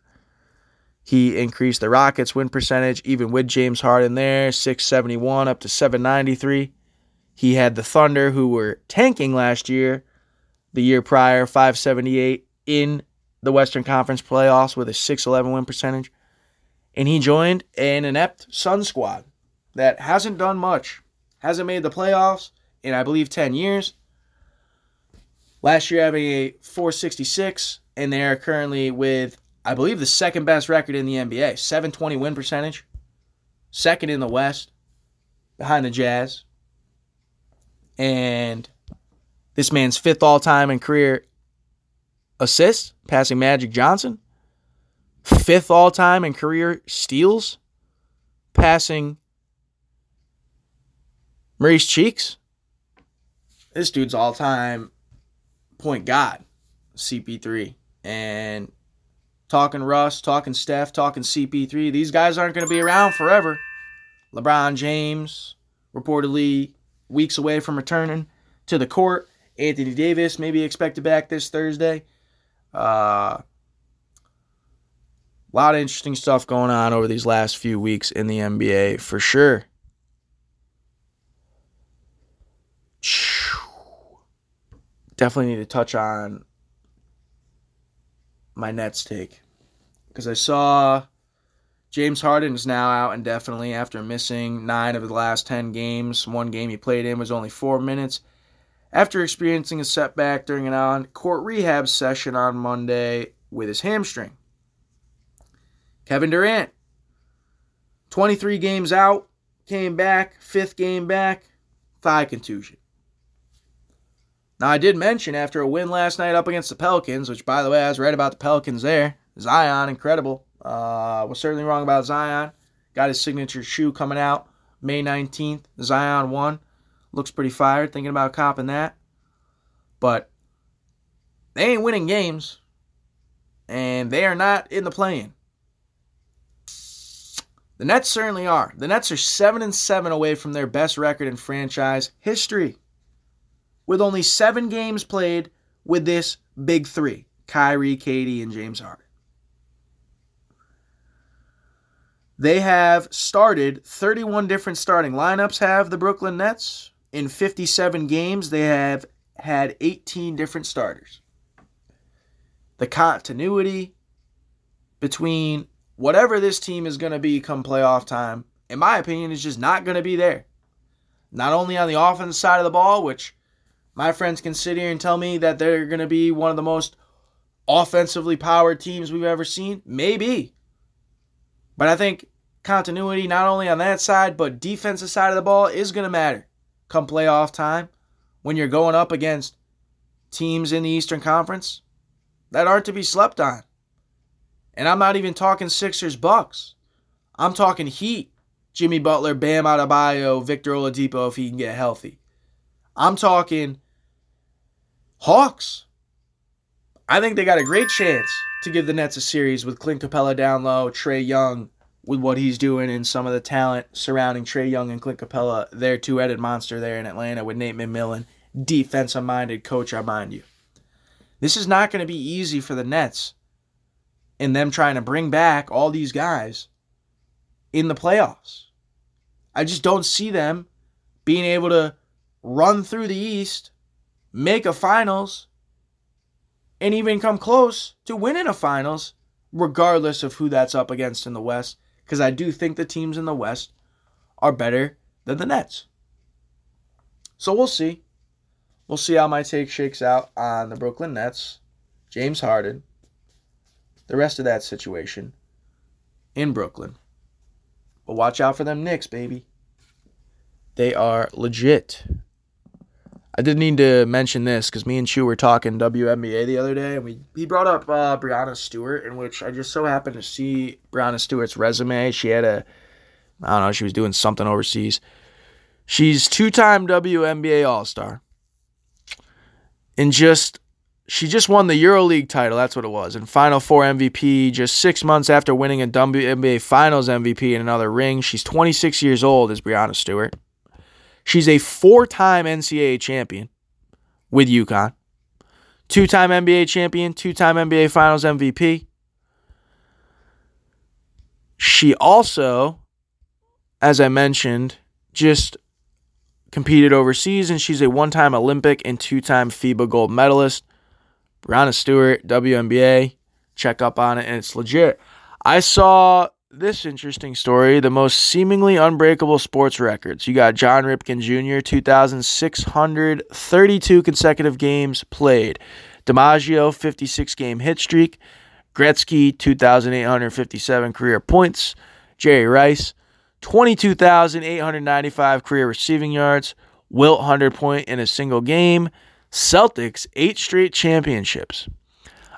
He increased the Rockets' win percentage, even with James Harden there, 671 up to 793. He had the Thunder, who were tanking last year, the year prior, 578 in the Western Conference playoffs with a 611 win percentage. And he joined an inept Sun squad that hasn't done much, hasn't made the playoffs in, I believe, 10 years. Last year having a 466, and they are currently with I believe, the second best record in the NBA 720 win percentage, second in the West, behind the Jazz. And this man's fifth all time in career assists, passing Magic Johnson. Fifth all time in career steals, passing Maurice Cheeks. This dude's all time point god, CP3. And talking Russ, talking Steph, talking CP3, these guys aren't going to be around forever. LeBron James, reportedly weeks away from returning to the court. Anthony Davis maybe expected back this Thursday. Uh, a lot of interesting stuff going on over these last few weeks in the NBA for sure. Definitely need to touch on my Nets take because I saw James Harden is now out indefinitely after missing nine of the last 10 games. One game he played in was only four minutes. After experiencing a setback during an on court rehab session on Monday with his hamstring. Kevin Durant, 23 games out, came back, fifth game back, thigh contusion. Now, I did mention after a win last night up against the Pelicans, which, by the way, I was right about the Pelicans there. Zion, incredible. Uh, was certainly wrong about Zion. Got his signature shoe coming out May 19th. Zion 1. Looks pretty fired. Thinking about copping that. But they ain't winning games. And they are not in the play-in. The Nets certainly are. The Nets are 7 and 7 away from their best record in franchise history. With only 7 games played with this big 3, Kyrie, KD, and James Harden. They have started 31 different starting lineups, have the Brooklyn Nets. In 57 games, they have had 18 different starters. The continuity between whatever this team is going to be come playoff time, in my opinion, is just not going to be there. Not only on the offensive side of the ball, which my friends can sit here and tell me that they're going to be one of the most offensively powered teams we've ever seen. Maybe. But I think continuity, not only on that side, but defensive side of the ball, is going to matter come playoff time when you're going up against teams in the Eastern Conference that aren't to be slept on. And I'm not even talking Sixers Bucks. I'm talking Heat. Jimmy Butler, Bam Adebayo, Victor Oladipo if he can get healthy. I'm talking Hawks. I think they got a great chance to give the Nets a series with Clint Capela down low, Trae Young with what he's doing and some of the talent surrounding Trae Young and Clint Capela, their two-headed monster there in Atlanta with Nate McMillan, defensive-minded coach, I mind you. This is not going to be easy for the Nets in them trying to bring back all these guys in the playoffs. I just don't see them being able to run through the East, make a finals, and even come close to winning a finals, regardless of who that's up against in the West because I do think the teams in the West are better than the Nets. So we'll see. We'll see how my take shakes out on the Brooklyn Nets, James Harden, the rest of that situation in Brooklyn. But watch out for them Knicks, baby. They are legit. I did need to mention this because me and Chu were talking WNBA the other day, and we he brought up uh, Breanna Stewart, in which I just so happened to see Breanna Stewart's resume. She had a, I don't know, she was doing something overseas. She's two-time WNBA All-Star, and just she just won the EuroLeague title. That's what it was, and Final Four MVP. Just six months after winning a WNBA Finals MVP in another ring, she's 26 years old. Is Breanna Stewart? She's a four time NCAA champion with UConn, two time NBA champion, two time NBA Finals MVP. She also, as I mentioned, just competed overseas and she's a one time Olympic and two time FIBA gold medalist. Breanna Stewart, WNBA. Check up on it and it's legit. I saw this interesting story the most seemingly unbreakable sports records. You got John Ripken Jr., 2,632 consecutive games played. DiMaggio, 56 game hit streak. Gretzky, 2,857 career points. Jerry Rice, 22,895 career receiving yards. Wilt 100 point in a single game. Celtics, eight straight championships.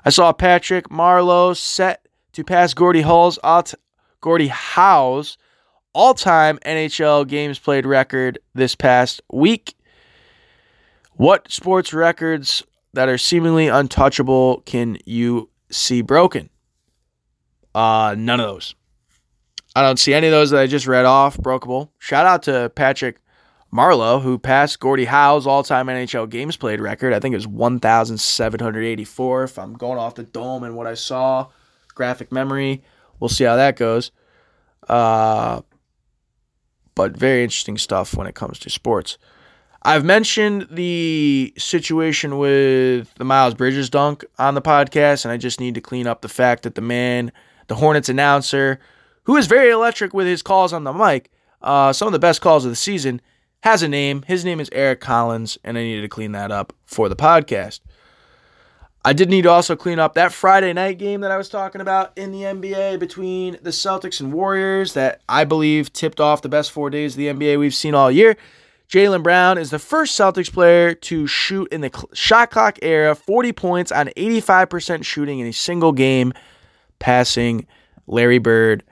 I saw Patrick Marleau set to pass Gordie Hall's alt, Gordie Howe's all-time NHL games played record this past week. What sports records that are seemingly untouchable can you see broken? Uh, none of those. I don't see any of those that I just read off brokeable. Shout out to Patrick Marleau, who passed Gordie Howe's all time NHL games played record. I think it was 1,784. If I'm going off the dome and what I saw, graphic memory, we'll see how that goes. Uh, but very interesting stuff when it comes to sports. I've mentioned the situation with the Miles Bridges dunk on the podcast, and I just need to clean up the fact that the man, the Hornets announcer, who is very electric with his calls on the mic, uh, some of the best calls of the season, has a name. His name is Eric Collins, and I needed to clean that up for the podcast. I did need to also clean up that Friday night game that I was talking about in the NBA between the Celtics and Warriors that I believe tipped off the best four days of the NBA we've seen all year. Jaylen Brown is the first Celtics player to shoot in the shot clock era 40 points on 85% shooting in a single game, passing Larry Bird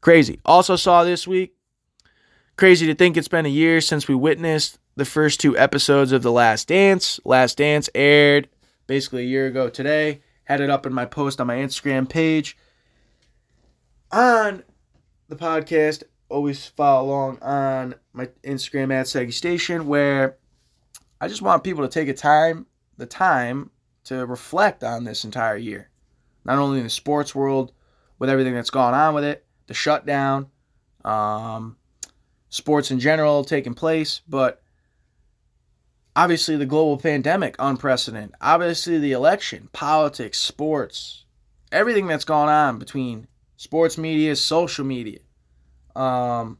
Crazy. Also saw this week. Crazy to think it's been a year since we witnessed the first two episodes of The Last Dance. Last Dance aired basically a year ago today. Had it up in my post on my Instagram page. On the podcast, always follow along on my Instagram at Seggy Station, where I just want people to take a time, the time to reflect on this entire year. Not only in the sports world, with everything that's gone on with it, the shutdown, um, sports in general taking place, but obviously the global pandemic, unprecedented. Obviously the election, politics, sports, everything that's gone on between sports media, social media. Um,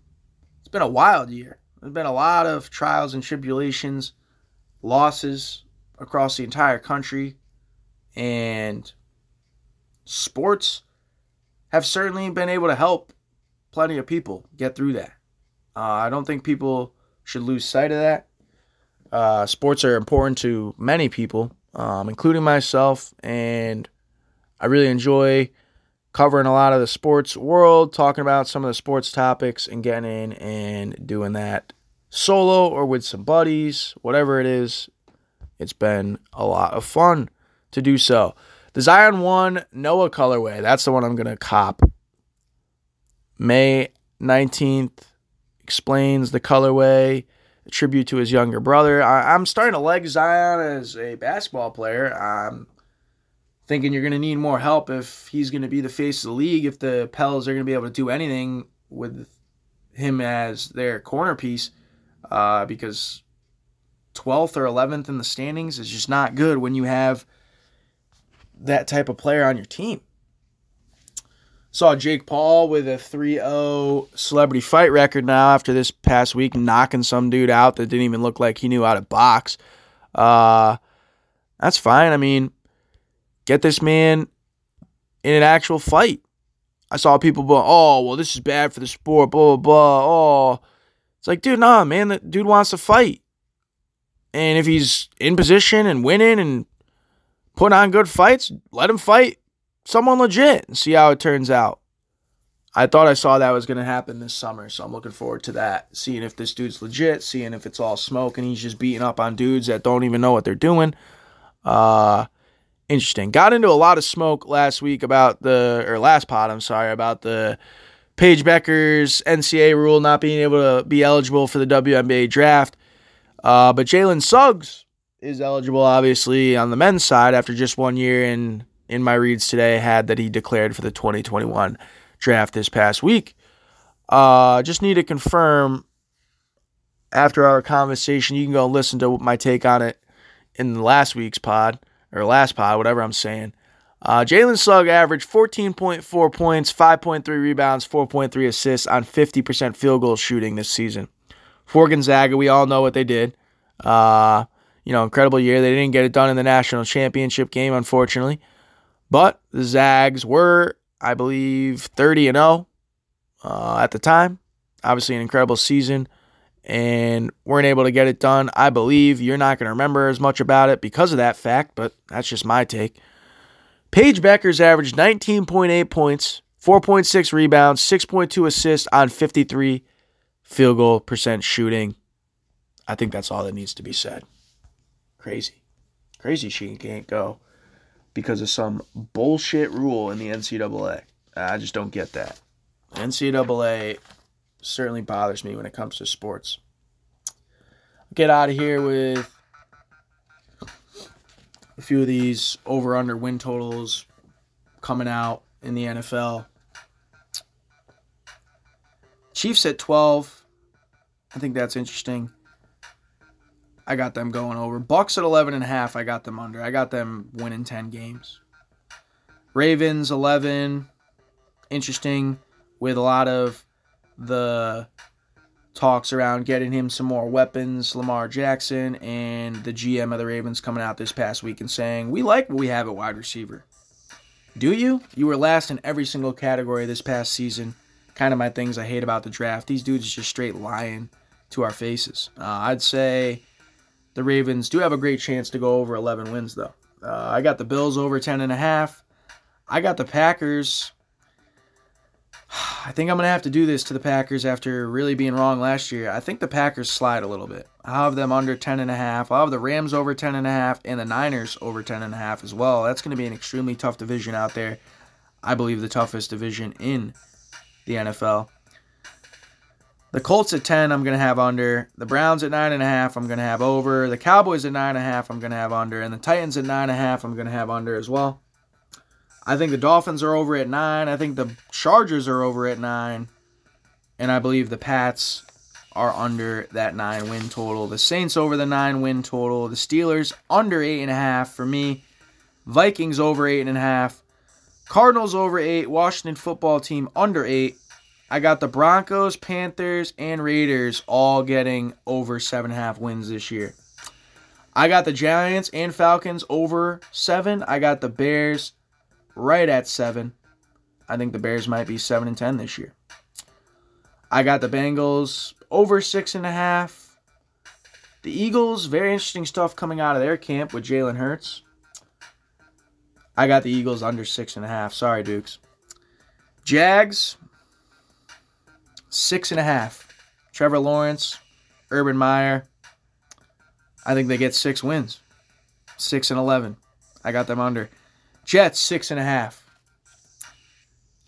it's been a wild year. There's been a lot of trials and tribulations, losses across the entire country, and sports have certainly been able to help plenty of people get through that. Uh, I don't think people should lose sight of that. Uh, sports are important to many people, um, including myself, and I really enjoy covering a lot of the sports world, talking about some of the sports topics, and getting in and doing that solo or with some buddies, whatever it is. It's been a lot of fun to do so. The Zion 1 Noah colorway. That's the one I'm going to cop. May 19th explains the colorway, a tribute to his younger brother. I, am starting to like Zion as a basketball player. I'm thinking you're going to need more help if he's going to be the face of the league, if the Pels are going to be able to do anything with him as their corner piece, uh, because 12th or 11th in the standings is just not good when you have – that type of player on your team. Saw Jake Paul with a 3 0 celebrity fight record now after this past week, knocking some dude out that didn't even look like he knew how to box. Uh, that's fine. I mean, get this man in an actual fight. I saw people go, oh, well, this is bad for the sport, blah, blah, blah. Oh, it's like, dude, nah, man, the dude wants to fight. And if he's in position and winning and putting on good fights, let him fight someone legit and see how it turns out. I thought I saw that was going to happen this summer, so I'm looking forward to that. Seeing if this dude's legit, seeing if it's all smoke and he's just beating up on dudes that don't even know what they're doing. Uh, interesting. Got into a lot of smoke last week about the, or last pod, I'm sorry, about the Paige Bueckers NCAA rule not being able to be eligible for the WNBA draft. Uh, but Jalen Suggs is eligible, obviously, on the men's side after just one year. And in my reads today, had that he declared for the 2021 draft this past week. Uh, just need to confirm after our conversation. You can go listen to my take on it in last week's pod or last pod, whatever I'm saying. Uh, Jalen Sugg averaged 14.4 points, 5.3 rebounds, 4.3 assists on 50% field goal shooting this season. For Gonzaga, we all know what they did. Uh, you know, incredible year. They didn't get it done in the national championship game, unfortunately. But the Zags were, I believe, 30 and 0 uh, at the time. Obviously, an incredible season, and weren't able to get it done. I believe you're not going to remember as much about it because of that fact, but that's just my take. Paige Bueckers averaged 19.8 points, 4.6 rebounds, 6.2 assists on 53 field goal percent shooting. I think that's all that needs to be said. Crazy. Crazy she can't go because of some bullshit rule in the NCAA. I just don't get that. NCAA certainly bothers me when it comes to sports. Get out of here with a few of these over under win totals coming out in the NFL. Chiefs at 12. I think that's interesting. I got them going over. Bucks at 11 and a half. I got them under. I got them winning 10 games. Ravens 11. Interesting with a lot of the talks around getting him some more weapons, Lamar Jackson, and the GM of the Ravens coming out this past week and saying, We like what we have at wide receiver. Do you? You were last in every single category this past season. Kind of my things I hate about the draft. These dudes are just straight lying to our faces. Uh, I'd say the Ravens do have a great chance to go over 11 wins, though. Uh, I got the Bills over 10.5. I got the Packers I think I'm going to have to do this to the Packers after really being wrong last year. I think the Packers slide a little bit. I'll have them under 10.5. I'll have the Rams over 10.5 and a half, and the Niners over 10.5 as well. That's going to be an extremely tough division out there. I believe the toughest division in the NFL. The Colts at 10, I'm going to have under. The Browns at 9.5, I'm going to have over. The Cowboys at 9.5, I'm going to have under. And the Titans at 9.5, I'm going to have under as well. I think the Dolphins are over at nine. I think the Chargers are over at nine. And I believe the Pats are under that nine win total. The Saints over the nine win total. The Steelers under eight and a half for me. Vikings over eight and a half. Cardinals over eight. Washington football team under eight. I got the Broncos, Panthers, and Raiders all getting over seven and a half wins this year. I got the Giants and Falcons over seven. I got the Bears right at seven. I think the Bears might be seven and ten this year. I got the Bengals over six and a half. The Eagles, very interesting stuff coming out of their camp with Jalen Hurts. I got the Eagles under six and a half. Sorry, Dukes. Jags, six and a half. Trevor Lawrence, Urban Meyer. I think they get six wins. Six and eleven. I got them under. Jets, six and a half.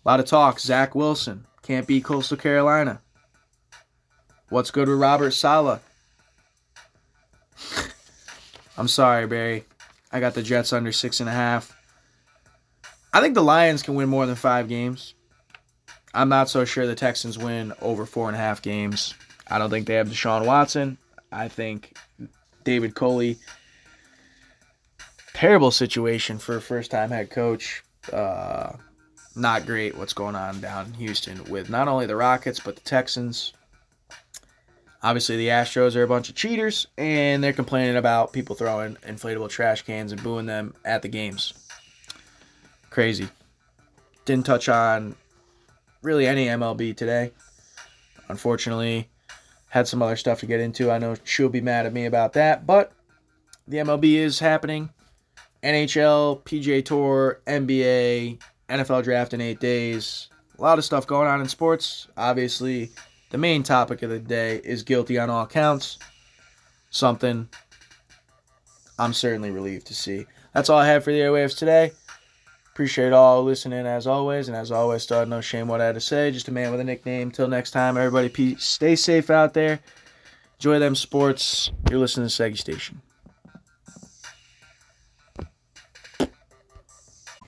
A lot of talk. Zach Wilson can't beat Coastal Carolina. What's good with Robert Saleh? I'm sorry, Barry. I got the Jets under six and a half. I think the Lions can win more than five games. I'm not so sure the Texans win over four and a half games. I don't think they have Deshaun Watson. I think David Culley terrible situation for a first time head coach. Uh, not great what's going on down in Houston with not only the Rockets, but the Texans. Obviously, the Astros are a bunch of cheaters, and they're complaining about people throwing inflatable trash cans and booing them at the games. Crazy. Didn't touch on really any MLB today. Unfortunately, had some other stuff to get into. I know she'll be mad at me about that, but the MLB is happening. NHL, PGA Tour, NBA, NFL draft in eight days. A lot of stuff going on in sports. Obviously, the main topic of the day is guilty on all counts. Something I'm certainly relieved to see. That's all I have for the airwaves today. Appreciate all listening as always, and as always, still no shame what I had to say. Just a man with a nickname. Till next time, everybody, peace. Stay safe out there. Enjoy them sports. You're listening to Seggy Station.